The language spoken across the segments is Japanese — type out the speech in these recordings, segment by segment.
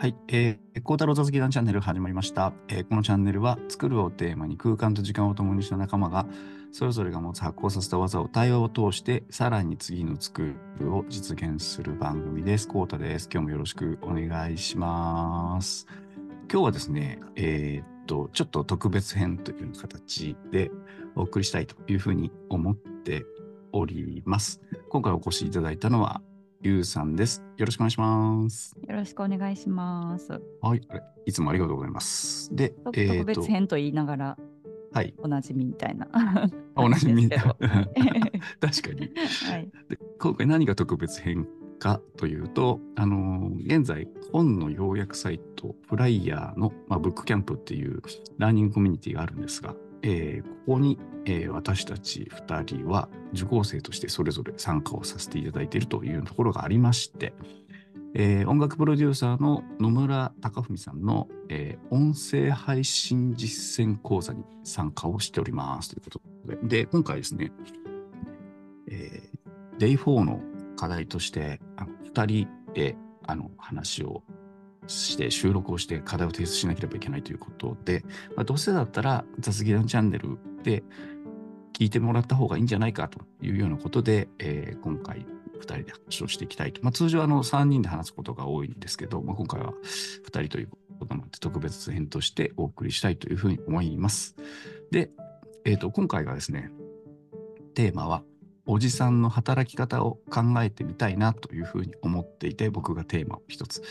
はい、えー、孝太郎座席団チャンネル始まりました、えーこのチャンネルは作るをテーマに空間と時間を共にした仲間がそれぞれが持つ発行させた技を対話を通してさらに次の作るを実現する番組です。孝太です。今日もよろしくお願いします。今日はですね、えーっと、ちょっと特別編という形でお送りしたいというふうに思っております。今回お越しいただいたのはゆうさんです。よろしくお願いします。よろしくお願いします。はい、あれいつもありがとうございます。で、特別編と言いながらはい、おなじみみたいな。あ同じみんな 感確かじにはい。で。今回何が特別編かというと、あのー現在、本の要約サイト、フライヤーの、まあ、ブックキャンプっていうラーニングコミュニティがあるんですが、えーここに、えー私たち2人は受講生としてそれぞれ参加をさせていただいているというところがありまして、えー音楽プロデューサーの野村貴文さんの、えー音声配信実践講座に参加をしておりますということで、で今回ですね、えー、Day4 の課題として、あの2人であの話をして収録をして課題を提出しなければいけないということで、まあ、どうせだったら雑技団チャンネルで聞いてもらった方がいいんじゃないかというようなことで、えー今回2人で話をしていきたいと。まあ、通常あの3人で話すことが多いんですけど、まあ、今回は2人ということなので特別編としてお送りしたいというふうに思います。で、えー、と今回がですね、テーマはおじさんの働き方を考えてみたいなというふうに思っていて、僕がテーマを一つ、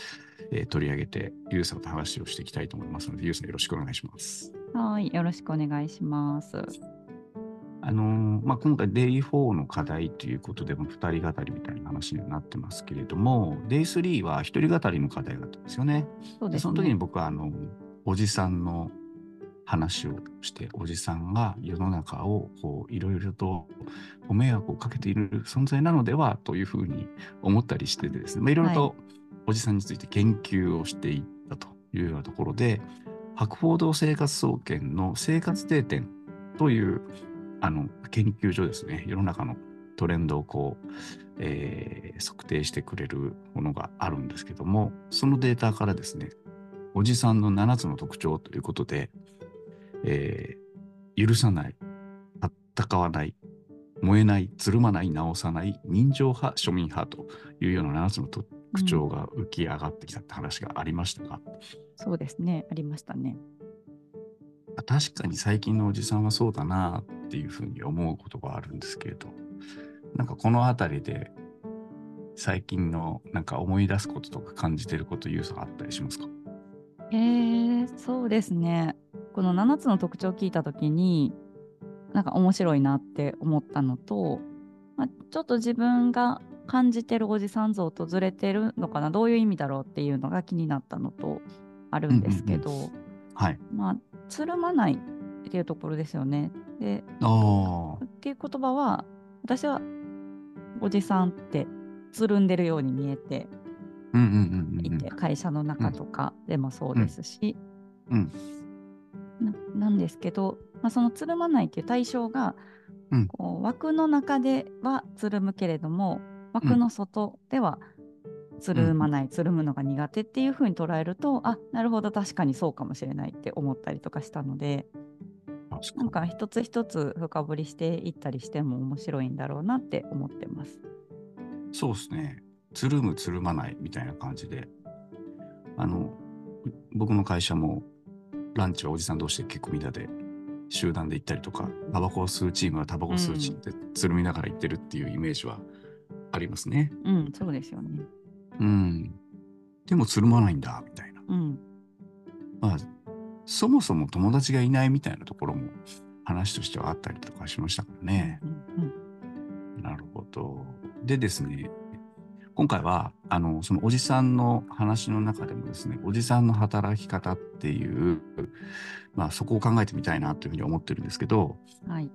えー取り上げて、ゆうさんと話をしていきたいと思いますので、ゆうさんよろしくお願いします。はい。よろしくお願いします。あのーまあ、今回 Day4 の課題ということでも2人語りみたいな話にはなってますけれども、Day3 は1人語りの課題だったんですよね。そうですでその時にね。僕はあのおじさんの話をしておじさんが世の中をこういろいろとご迷惑をかけている存在なのではというふうに思ったりしててですね、まあ、いろいろとおじさんについて研究をしていったというようなところで博報堂生活総研の生活定点というあの研究所ですね。世の中のトレンドをこう、えー測定してくれるものがあるんですけどもそのデータからですねおじさんの7つの特徴ということで、えー許さない、戦わない、燃えない、つるまない、直さない、人情派、庶民派というような7つの特徴が浮き上がってきたって話がありましたが、そうですね。ありましたね。確かに最近のおじさんはそうだなっていうふうに思うことがあるんですけれど、なんかこのあたりで最近のなんか思い出すこととか感じてること、ユースがあったりしますか？へえ、そうですね。この7つの特徴を聞いたときに、なんか面白いなって思ったのと、まあ、ちょっと自分が感じてるおじさん像とずれてるのかな、どういう意味だろうっていうのが気になったのとあるんですけど、はい。まあ、つるまないっていうところですよね。で、っていう言葉は、私はおじさんってつるんでるように見えてうんうんうんうんうん。いて、会社の中とかでもそうですし、うん。ななんですけど、まあ、そのつるまないっていう対象が、うん。こう枠の中ではつるむけれども枠の外ではつるまない、つるむのが苦手っていうふうに捉えるとあなるほど確かにそうかもしれないって思ったりとかしたので確なんか一つ一つ深掘りしていったりしても面白いんだろうなって思ってます。そうですね。つるむつるまないみたいな感じで。あの、僕の会社もランチはおじさん同士で結構みんなで集団で行ったりとか、タバコを吸うチームはタバコを吸うチームでつるみながら行ってるっていうイメージはありますね。うん、そうですよね。うん。でもつるまないんだ、みたいな。うん、まあ、そもそも友達がいないみたいなところも話としてはあったりとかしましたからね。うんうんなるほど。でですね、今回は、あの、そのおじさんの話の中でもですね、おじさんの働き方っていう、まあそこを考えてみたいなというふうに思ってるんですけど、はい。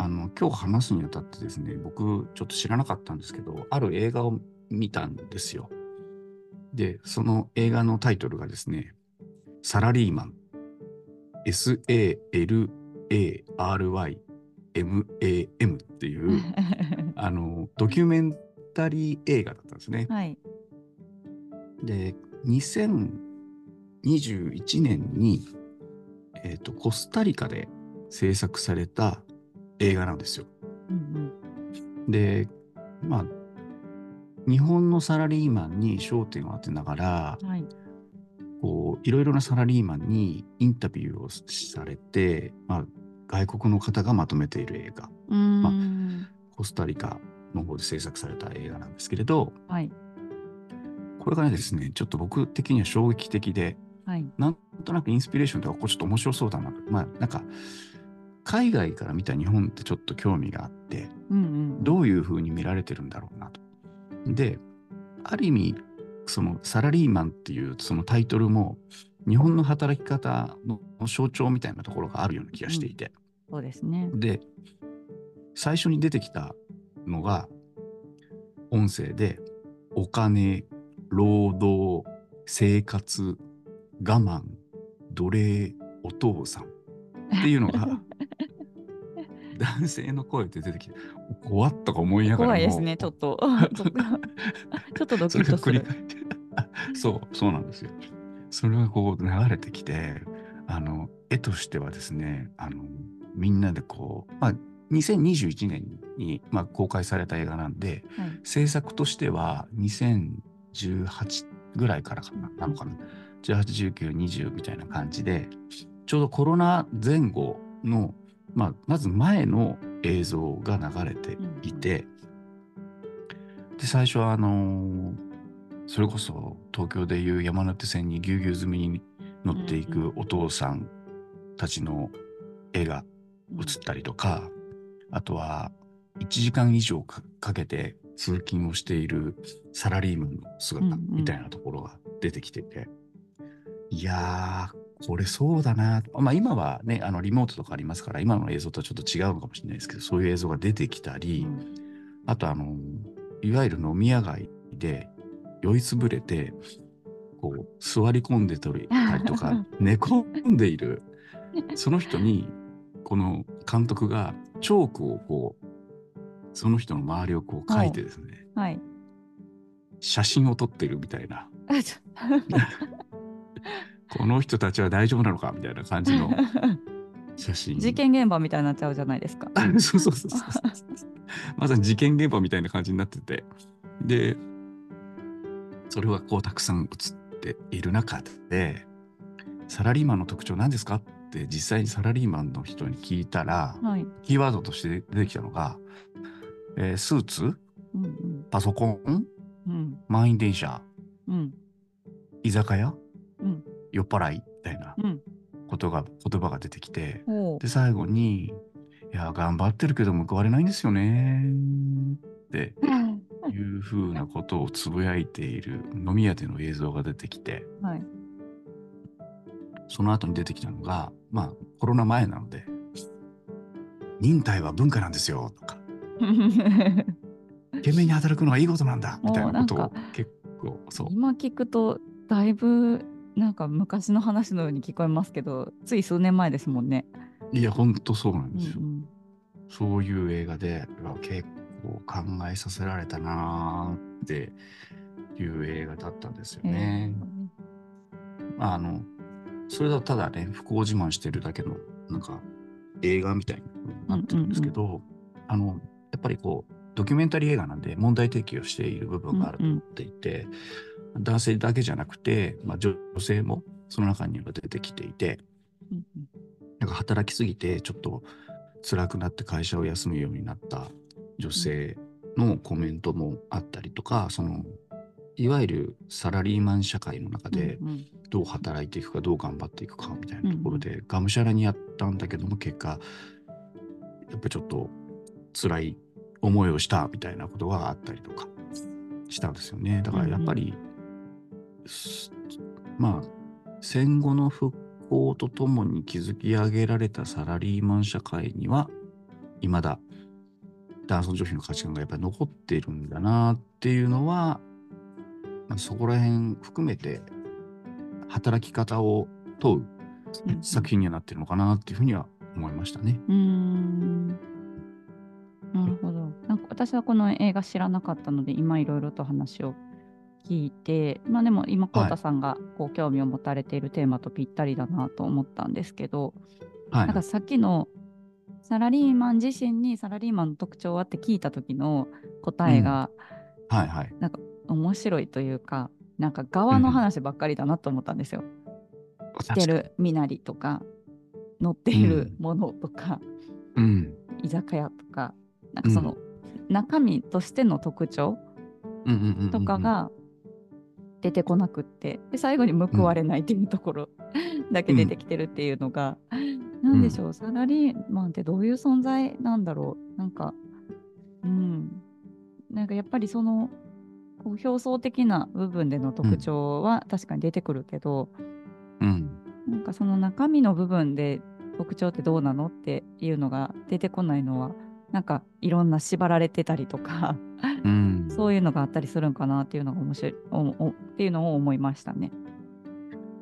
あの、今日話すにあたってですね、僕ちょっと知らなかったんですけど、ある映画を見たんですよ。で、その映画のタイトルがですね、サラリーマン。S-A-L-A-R-Y-M-A-M っていう、あの、ドキュメンタリー映画だったんですね。はい。で、2021年に、えーと、コスタリカで制作された映画なんですよ。うんうん、で、まあ、日本のサラリーマンに焦点を当てながら、はい、こういろいろなサラリーマンにインタビューをされて、まあ、外国の方がまとめている映画、まあ、コスタリカの方で制作された映画なんですけれど、はい、これがねですねちょっと僕的には衝撃的で、はい、なんとなくインスピレーションとかこうちょっと面白そうだなまあなんか海外から見た日本ってちょっと興味があって、うんうん、どういうふうに見られてるんだろうなと。である意味そのサラリーマンっていうそのタイトルも日本の働き方の象徴みたいなところがあるような気がしていて、うん、そうですね。で最初に出てきたのが音声でお金労働生活我慢奴隷お父さんっていうのが 男性の声で出てきて怖っとか思いながら怖いですねちょっと。ちょっとドキッとする。そうそうなんですよ。それがこう流れてきてあの絵としてはですねあのみんなでこう、まあ、2021年に、まあ、公開された映画なんで、はい、制作としては2018ぐらいからかななのかな。181920みたいな感じでちょうどコロナ前後の、まあ、まず前の映像が流れていて、うん、で最初はあのー、それこそ東京でいう山手線にぎゅうぎゅう積みに乗っていくお父さんたちの絵が映ったりとか、あとは1時間以上かけて通勤をしているサラリーマンの姿みたいなところが出てきてて、うんうん、いやーこれそうだな。まあ今はねあのリモートとかありますから今の映像とはちょっと違うのかもしれないですけどそういう映像が出てきたり、うん、あとあのいわゆる飲み屋街で酔いつぶれてこう座り込んでたりとか 寝込んでいるその人にこの監督がチョークをこうその人の周りをこう書いてですね、はい、写真を撮ってるみたいなこの人たちは大丈夫なのかみたいな感じの 写真。事件現場みたいになっちゃうじゃないですか。そうそうそうそうまさに事件現場みたいな感じになってて。でそれはこうたくさん写っている中でサラリーマンの特徴何ですかって実際にサラリーマンの人に聞いたら、はい、キーワードとして出てきたのが、えー、スーツ、うんうん、パソコン、うん、満員電車、うん、居酒屋、うん、酔っ払いみたいなことが、言葉が出てきて、で最後に「いや頑張ってるけど報われないんですよね」っていうふうなことをつぶやいている飲み屋での映像が出てきて、はい、その後に出てきたのが、まあ、コロナ前なので、忍耐は文化なんですよとか、懸命に働くのはいいことなんだみたいなことを結構そう。今聞くと、だいぶなんか昔の話のように聞こえますけど、つい数年前ですもんね。いや、ほんとそうなんですよ。うんうん、そういう映画で、結構考えさせられたなっていう映画だったんですよね。えー、まあ、あのそれだとただね、不幸自慢してるだけの、なんか、映画みたいになってるんですけど、うんうんうん、あの、やっぱりこう、ドキュメンタリー映画なんで問題提起をしている部分があると思っていて、うんうん、男性だけじゃなくて、まあ、女性もその中には出てきていて、うんうん、なんか働きすぎてちょっと辛くなって会社を休むようになった女性のコメントもあったりとか、そのいわゆるサラリーマン社会の中でどう働いていくかどう頑張っていくかみたいなところで、がむしゃらにやったんだけども結果やっぱちょっと辛い思いをしたみたいなことがあったりとかしたんですよね。だからやっぱり、まあ戦後の復興とともに築き上げられたサラリーマン社会には未だ男尊女卑の価値観がやっぱり残っているんだなっていうのはまあ、そこら辺含めて働き方を問う作品にはなってるのかなっていうふうには思いましたね。うんなるほど。なんか私はこの映画知らなかったので今いろいろと話を聞いて、まあでも今、浩太さんがこう興味を持たれているテーマとぴったりだなと思ったんですけど、はい。なんかさっきのサラリーマン自身にサラリーマンの特徴はって聞いた時の答えがはいはい。面白いというか、なんか側の話ばっかりだなと思ったんですよ。着てる身なりとか乗っているものとか、うん。居酒屋とかなんかその中身としての特徴うんうんうんうん。とかが出てこなくってで最後に報われないっていうところだけ出てきてるっていうのが、なんでしょうサラリーマンってどういう存在なんだろう。なんかうん。なんかやっぱりそのこう表層的な部分での特徴は確かに出てくるけど、うん。なんかその中身の部分で特徴ってどうなのっていうのが出てこないのはなんかいろんな縛られてたりとかうん。そういうのがあったりするんかなっていうのが面白いおおっていうのを思いましたね。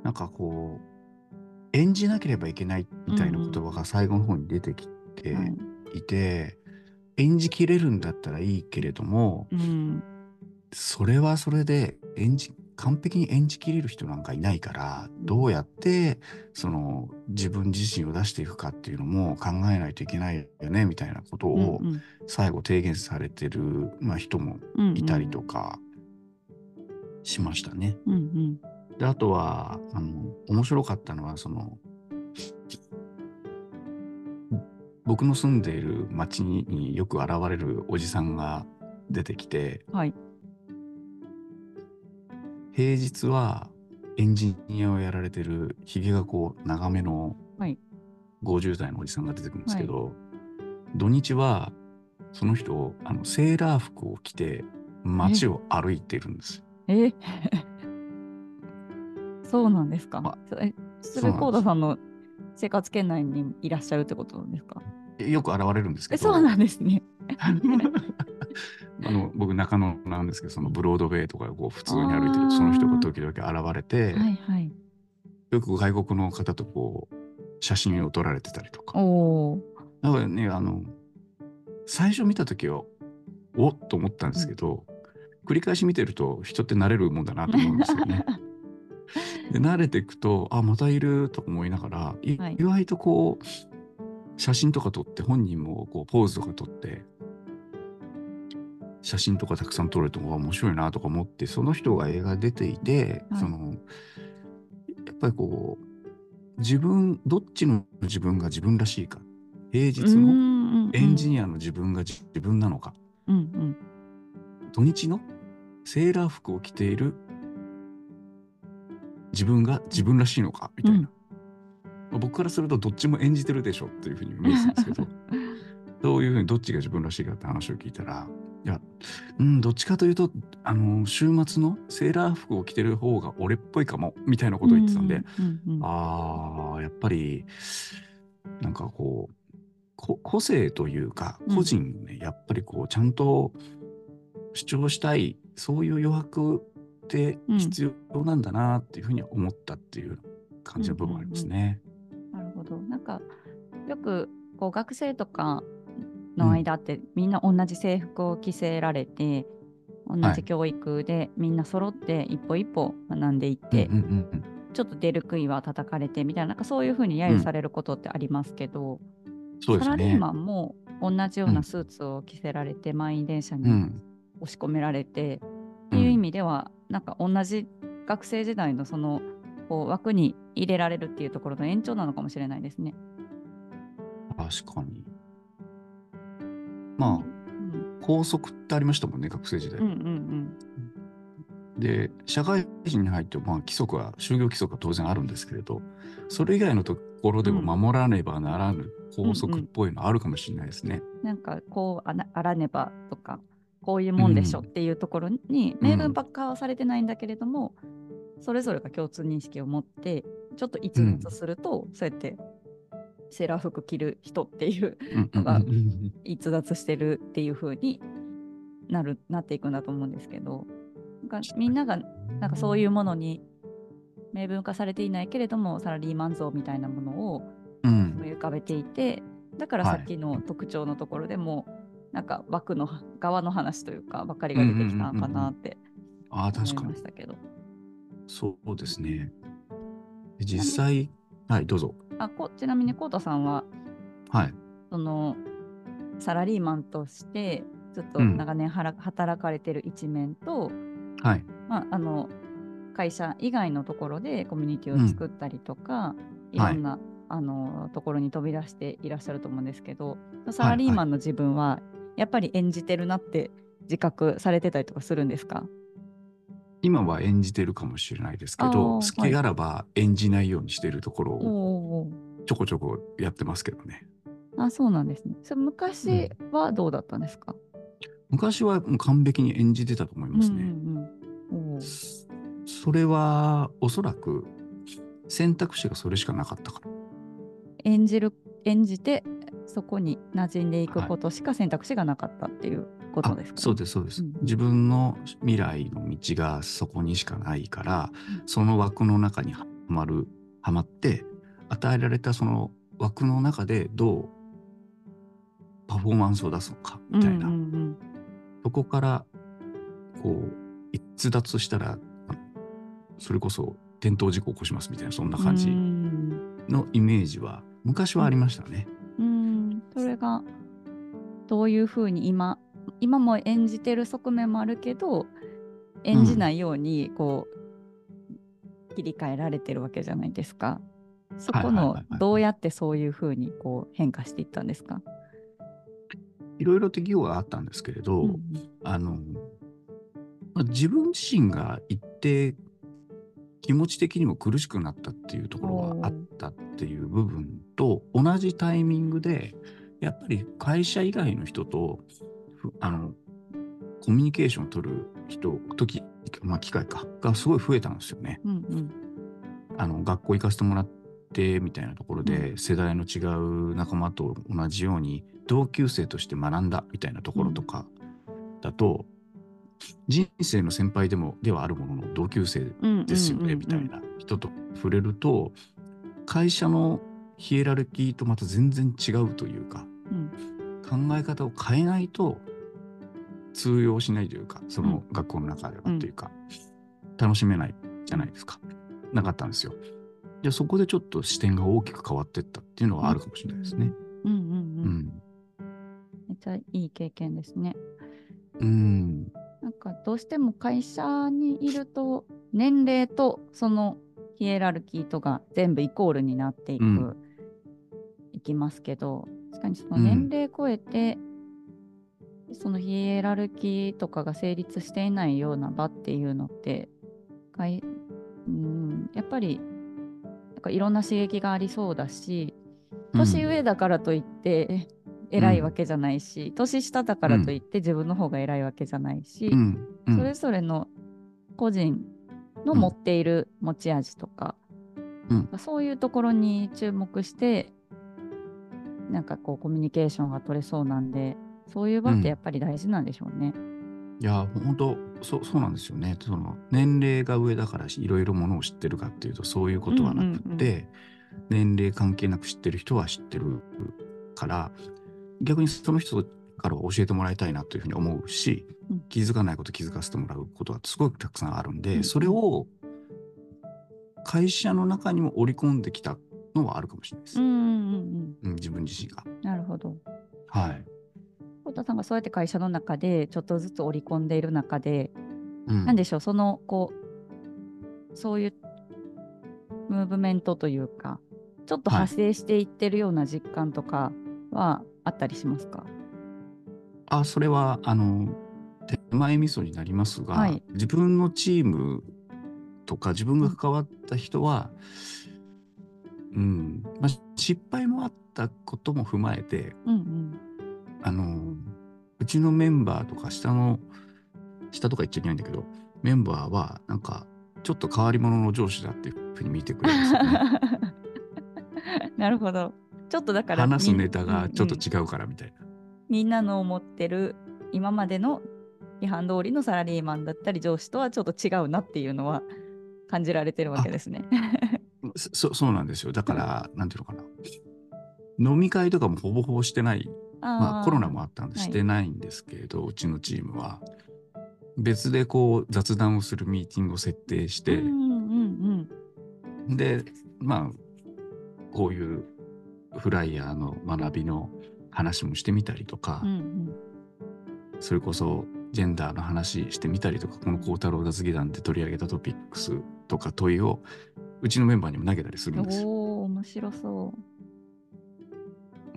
なんかこう、演じなければいけないみたいな言葉が最後の方に出てきてはいいて、演じきれるんだったらいいけれども、うんそれはそれで演じ完璧に演じきれる人なんかいないからどうやってその自分自身を出していくかっていうのも考えないといけないよねみたいなことをうん最後提言されてる、まあ、人もうん。いたりとかしましたね。うんうん。であとはあの面白かったのはその僕の住んでいる町によく現れるおじさんが出てきてはい平日はエンジニアをやられてるひげがこう長めのはい50代のおじさんが出てくるんですけど、土日はその人あのセーラー服を着て街を歩いてるんです。えそうなんですか？あ。それコーダさんの生活圏内にいらっしゃるってことなんですか？よく現れるんですけえどそうなんですね。あの僕中野なんですけどそのブロードウェイとかをこう普通に歩いてるとその人が時々現れて、はいはい。よく外国の方とこう写真を撮られてたりとか。だからね、あの、最初見たときは、おっと思ったんですけど、繰り返し見てると人って慣れるもんだなと思うんですよね。で、慣れていくと、あ、またいると思いながら、いはい意外とこう、写真とか撮って、本人もこうポーズとか撮って、写真とかたくさん撮るとあ面白いなとか思って、その人が映画出ていて、はい。その、やっぱりこう、自分、どっちの自分が自分らしいか、平日のエンジニニアの自分が自分なのか、ア。うんうん。土日のセーラー服を着ている自分が自分らしいのかみたいな、まあ僕からするとどっちも演じてるでしょっていうふうに見えてたんですけど。どういうふうにどっちが自分らしいかって話を聞いたらいやうんどっちかというとあの週末のセーラー服を着てる方が俺っぽいかもみたいなことを言ってたんで、うんうんうんああやっぱりなんかこうこ個性というかうん個人をね、やっぱりこうちゃんと主張したいそういう余白ってうん必要なんだなっていうふうに思ったっていう感じの部分がありますね。なるほど。なんかよくこう学生とかの間って、みんな同じ制服を着せられて同はいじ教育でみんな揃って一歩一歩学んでいって、ちょっと出る杭は叩かれてみたいななんかそういうふうに揶揄されることってありますけど、そうですね。サラリーマンも同じようなスーツを着せられて、満員電車にうん押し込められて、っていう意味ではなんか同じ学生時代のそのこう枠に入れられるっていうところの延長なのかもしれないですね。確かに。まうん。あ校則ってありましたもんね学生時代。うんうんで社会人に入ってまあ規則は就業規則は当然あるんですけれどそれ以外のところでも守らねばならぬ法則っぽいのあるかもしれないですね。うん、なんかこうあなあらねばとかこういうもんでしょっていうところに明文化はされてないんだけれども、それぞれが共通認識を持ってちょっと逸脱すると、そうやってセーラー服着る人っていううんうんうんうん逸脱してるっていう風になるなっていくんだと思うんですけどなんかみんながなんかそういうものに明文化されていないけれどもサラリーマン像みたいなものをうん思い浮かべていてだからはいさっきの特徴のところでも、なんか枠の側の話というかばっかりが出てきたのかなってああ、確思いまし。たけど。そうですね。で実際、はい、どうぞ。あこちなみにコウタさんははい。そのサラリーマンとしてずっとうん。長年はら働かれてる一面と、はい。まあ、あの会社以外のところでコミュニティを作ったりとか、い。ろんな、あのところに飛び出していらっしゃると思うんですけどサラリーマンの自分はやっぱり演じてるなって自覚されてたりとかするんですか？今は演じてるかもしれないですけど、好きあらば演じないようにしてるところおをおちょこちょこやってますけどね。あそうなんですね。それ昔はどうだったんですか、昔はもう完璧に演じてたと思いますね。うんうんうん、それはおそらく選択肢がそれしかなかったから。演じる演じてそこに馴染んでいくことしか選択肢がなかったっていうことですか、ねそうですそうです、うん。自分の未来の道がそこにしかないから、うん。その枠の中にはまるはまって与えられたその枠の中でどうパフォーマンスを出すのかみたいな、うんうんそこからこう逸脱したらそれこそ転倒事故を起こしますみたいなそんなうん、感じうん。のイメージは昔はありましたね。うん。それがどういうふうに今今も演じてる側面もあるけど演じないようにこう、切り替えられてるわけじゃないですか。そこのどうやってそういうふうにこう変化していったんですか、いろいろ適用があったんですけれど、うんあの、まあ自分自身が一定気持ち的にも苦しくなったっていうところがあったっていう部分と同じタイミングでやっぱり会社以外の人とふあのコミュニケーションを取る人時、まあ、機会かがすごい増えたんですよね。うんうん。あの学校行かせてもらってみたいなところで、う世代の違う仲間と同じように同級生として学んだみたいなところとかだと、人生の先輩でもではあるものの同級生うんですよね、うんうんうん。みたいな人と触れると会社のヒエラルキーとまた全然違うというかうん。考え方を変えないと通用しないというかその学校の中ではというか、楽しめないじゃないですか。なかったんですよ。でそこでちょっと視点が大きく変わっていったっていうのはあるかもしれないですね。うんうんうんうん。めっちゃいい経験ですね。うん。なんかどうしても会社にいると年齢とそのヒエラルキーとが全部イコールになっていく、うんいきますけど確かにその年齢超えて、そのヒエラルキーとかが成立していないような場っていうのってかいうんやっぱりなんかいろんな刺激がありそうだし年上だからといって、偉いわけじゃないし、年下だからといって自分の方が偉いわけじゃないし、うん。うん。それぞれの個人の持っている持ち味とか、うんそういうところに注目してなんかこうコミュニケーションが取れそうなんでそういう場ってやっぱり大事なんでしょうね。いや、本当そう、そうなんですよね。その年齢が上だからいろいろものを知ってるかっていうと、そういうことはなくって、うん年齢関係なく知ってる人は知ってるから、逆にその人からは教えてもらいたいなというふうに思うし、うん気づかないこと気づかせてもらうことはすごくたくさんあるんで、うんそれを会社の中にも織り込んできたのはあるかもしれないです。うんうんうんうん自分自身が。なるほど。はい。太田さんがそうやって会社の中でちょっとずつ織り込んでいる中で、うんなんでしょうそのこうそういうムーブメントというかちょっと派生していってるような実感とかはあったりしますか、あ、それは、あの、手前味噌になりますが、はい自分のチームとか自分が関わった人は、うん、まあ、失敗もあったことも踏まえて、うんうんあの、ちのメンバーとか下の、下とか言っちゃいけないんだけど、メンバーは、なんか、ちょっと変わり者の上司だっていうふうに見てくれるんですよね。なるほど。ちょっとだから話すネタがちょっとうんうん違うからみたいな。みんなの思ってる今までの違反通りのサラリーマンだったり上司とはちょっと違うなっていうのは感じられてるわけですね。そそうなんですよ。だから、なんていうのかな。飲み会とかもほぼほぼしてないまあ、コロナもあったんではいしてないんですけれど、うちのチームは。別でこう雑談をするミーティングを設定して、うんうんうんでまあこういうフライヤーの学びの話もしてみたりとか、うんうん。それこそジェンダーの話してみたりとかこの孝太郎雑技団で取り上げたトピックスとか問いをうちのメンバーにも投げたりするんですよ。面白そ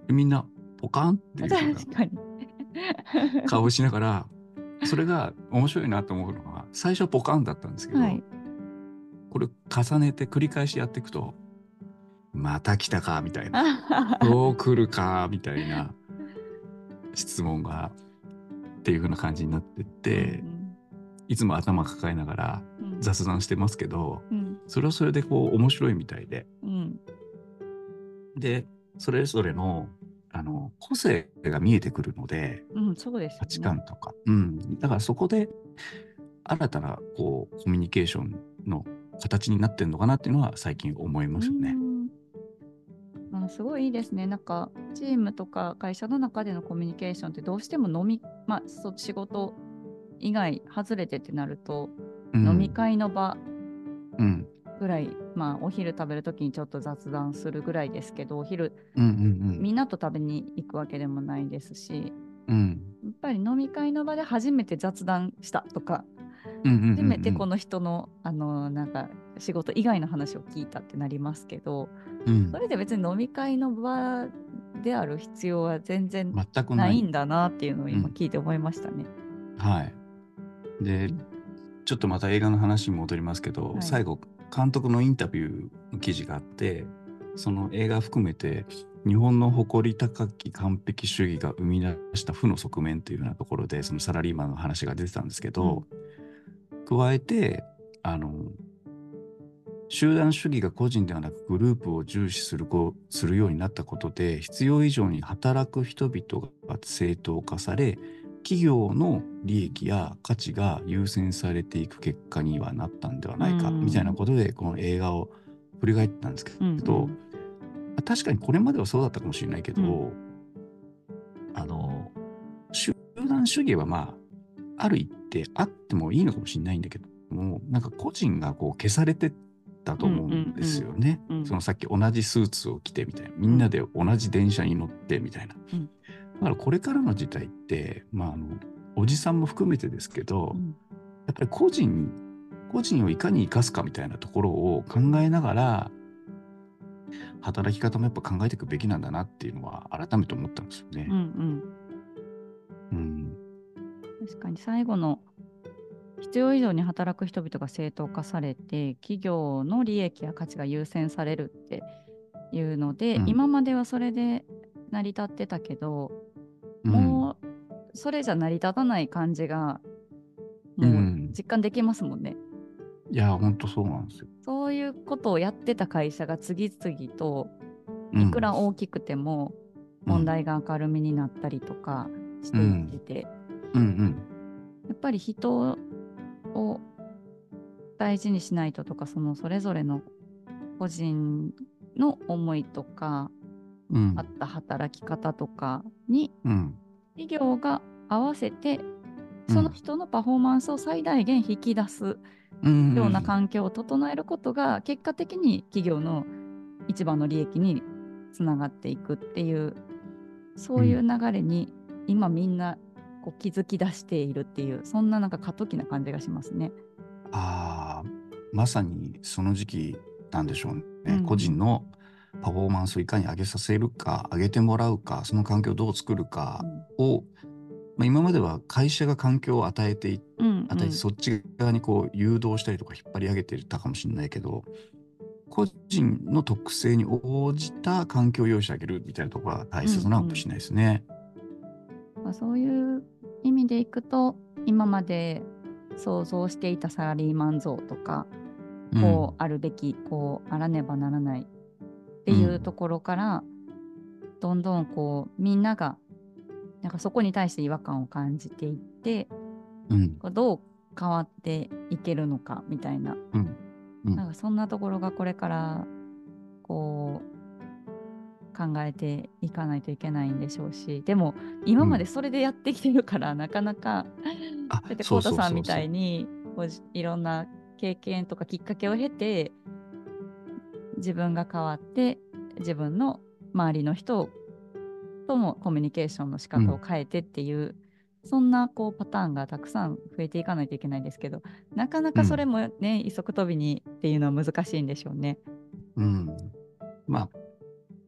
でみんなポカンってう。いう。顔をしながらそれが面白いなと思うのは最初はポカンだったんですけど、はい。これ重ねて繰り返しやっていくとまた来たかみたいなあどう来るかみたいな質問がっていう風な感じになってっていつも頭抱えながらうんうん雑談してますけどうんそれはそれでこう面白いみたいでうんでそれぞれのあの個性が見えてくるのでうんそうですよね。価値観とか、うん、だからそこで新たなこうコミュニケーションの形になってるのかなっていうのは最近思いますよね。あ、すごいいいですね。なんかチームとか会社の中でのコミュニケーションってどうしても飲み、まあ、そ仕事以外外れてってなると、うん飲み会の場うんぐらい、まあお昼食べるときにちょっと雑談するぐらいですけど、お昼うんうんみんなと食べに行くわけでもないですし、うんうんやっぱり飲み会の場で初めて雑談したとか、うんうんうんうん初めてこの人のあのなんか仕事以外の話を聞いたってなりますけど、うんそれで別に飲み会の場である必要は全然全くない。んだなっていうのを今うん聞いて思いましたね。はい。で、ちょっとまた映画の話に戻りますけど、はい最後、監督のインタビューの記事があって、その映画含めて、日本の誇り高き完璧主義が生み出した負の側面というようなところで、そのサラリーマンの話が出てたんですけど、加えて、あの、集団主義が個人ではなくグループを重視するするようになったことで必要以上に働く人々が正当化され企業の利益や価値が優先されていく結果にはなったんではないかうん。みたいなことでこの映画を振り返ったんですけど、うんうん。確かにこれまではそうだったかもしれないけど、うん。あの集団主義はまあある一定あってもいいのかもしれないんだけどもなんか個人がこう消されてったと思うんですよね。そのさっき同じスーツを着てみたいなみんなで同じ電車に乗ってみたいな。うんだからこれからの時代って、まあ、あのおじさんも含めてですけど、うん。やっぱり個人個人をいかに生かすかみたいなところを考えながら働き方もやっぱ考えていくべきなんだなっていうのは改めて思ったんですよね。うんう。ん。うん。確かに最後の必要以上に働く人々が正当化されて企業の利益や価値が優先されるっていうので、うん。今まではそれで成り立ってたけど、うんもうそれじゃ成り立たない感じがもううん実感できますもんね。いや本当そうなんですよ。そういうことをやってた会社が次々とうん。いくら大きくても問題が明るみになったりとかしていってて、うんうん。やっぱり人を大事にしないととかそのそれぞれの個人の思いとかうん。あった働き方とかにうん。企業が合わせてその人のパフォーマンスを最大限引き出すうん。ような環境を整えることが結果的に企業の一番の利益につながっていくっていうそういう流れに今みんなこう気づき出しているっていうそんななんか過渡期な感じがしますね。ああまさにその時期なんでしょうね、うん。個人のパフォーマンスをいかに上げさせるか上げてもらうかその環境をどう作るかを、まあ、今までは会社が環境を与えていうんうん。与えてそっち側にこう誘導したりとか引っ張り上げてたかもしれないけど個人の特性に応じた環境を用意してあげるみたいなところが大切なのかもしれないですね。まあ、そういう意味でいくと今まで想像していたサラリーマン像とかこうあるべき、こうあらねばならないっていうところから、どんどんこうみんながなんかそこに対して違和感を感じていってうん。どう変わっていけるのかみたいな,、うん。うん。なんかそんなところがこれからこう考えていかないといけないんでしょうしでも今までそれでやってきてるから、なかなかあだってコートさんみたいにこうじいろんな経験とかきっかけを経て自分が変わって自分の周りの人とのコミュニケーションの仕方を変えてっていう、そんなこうパターンがたくさん増えていかないといけないんですけどなかなかそれもね、一足飛びにっていうのは難しいんでしょうね。うん。まあ、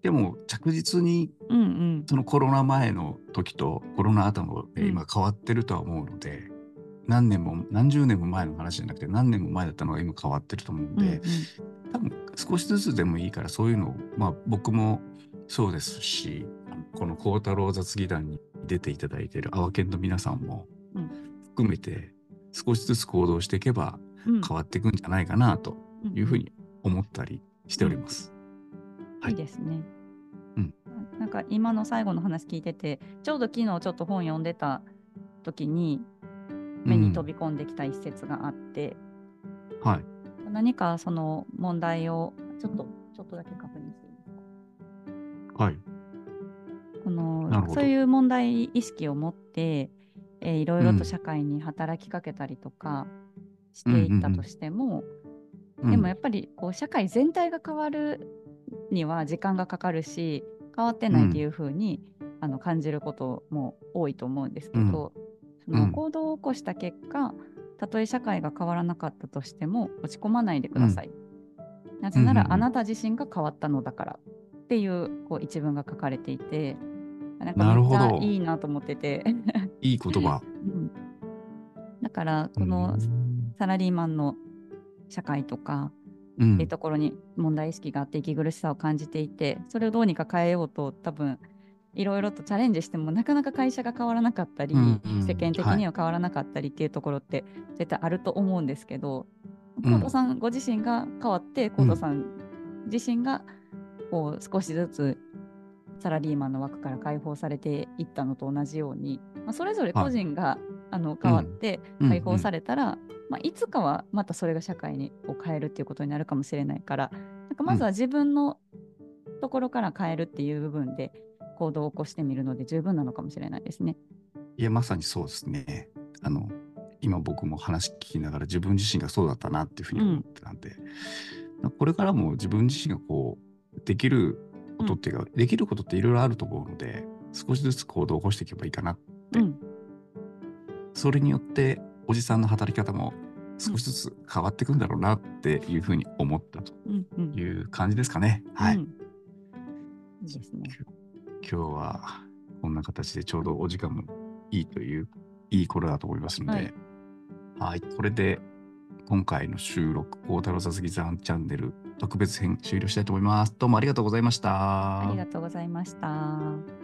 でも着実にうんうんそのコロナ前の時とコロナ後のでうん今変わってるとは思うので、何年も何十年も前の話じゃなくて何年も前だったのが今変わってると思うんうんうんで、多分少しずつでもいいからそういうのをまあ僕もそうですしこの孝太郎雑技団に出ていただいている阿波県の皆さんもうん。含めて少しずつ行動していけばうん。変わっていくんじゃないかなとうん。いうふうに思ったりしております。はい。いいですね。うん。なんか今の最後の話聞いててちょうど昨日ちょっと本読んでた時に目に飛び込んできた一節があって、はい。何かその問題をちょっとちょっとだけ確認していいですか？はい。このそういう問題意識を持って、えーいろいろうんと社会に働きかけたりとかしていったとしても、うんでもやっぱりこう社会全体が変わるには時間がかかるし変わってないっていうふうに、あの感じることも多いと思うんですけど、そのうん。行動を起こした結果たとえ社会が変わらなかったとしても落ち込まないでください。なぜなうんうんうん。らあなた自身が変わったのだからっていうこう一文が書かれていてなんかめっちゃいいなと思ってて、いい言葉。うん。だからこのサラリーマンの社会とかうん。っていうところに問題意識があって息苦しさを感じていてそれをどうにか変えようと多分いろいろとチャレンジしてもなかなか会社が変わらなかったり、うんうん。世間的には変わらなかったりっていうところって絶対あると思うんですけど、うん。コートさんご自身が変わってコートさん自身がこう少しずつサラリーマンの枠から解放されていったのと同じように、まあ、それぞれ個人が、あの変わってうん。解放されたら、まあ、いつかはまたそれが社会にを変えるっていうことになるかもしれないからなんかまずは自分のところから変えるっていう部分で行動を起こしてみるので十分なのかもしれないですね。いや、まさにそうですね。あの、今僕も話聞きながら自分自身がそうだったなっていうふうに思ってたんで、これからも自分自身がこう、できることっていうか、できることっていろいろあると思うので、少しずつ行動を起こしていけばいいかな。でうん、それによって、おじさんの働き方も少しずつ変わっていくんだろうなっていうふうに思ったとうん、うん。いう感じですかね。はい。うんいいですね。今日はこんな形でちょうどお時間もいいという、いい頃だと思いますので、はい、これで今回の収録、孝太郎雑技さんチャンネル特別編終了したいと思います。どうもありがとうございました。ありがとうございました。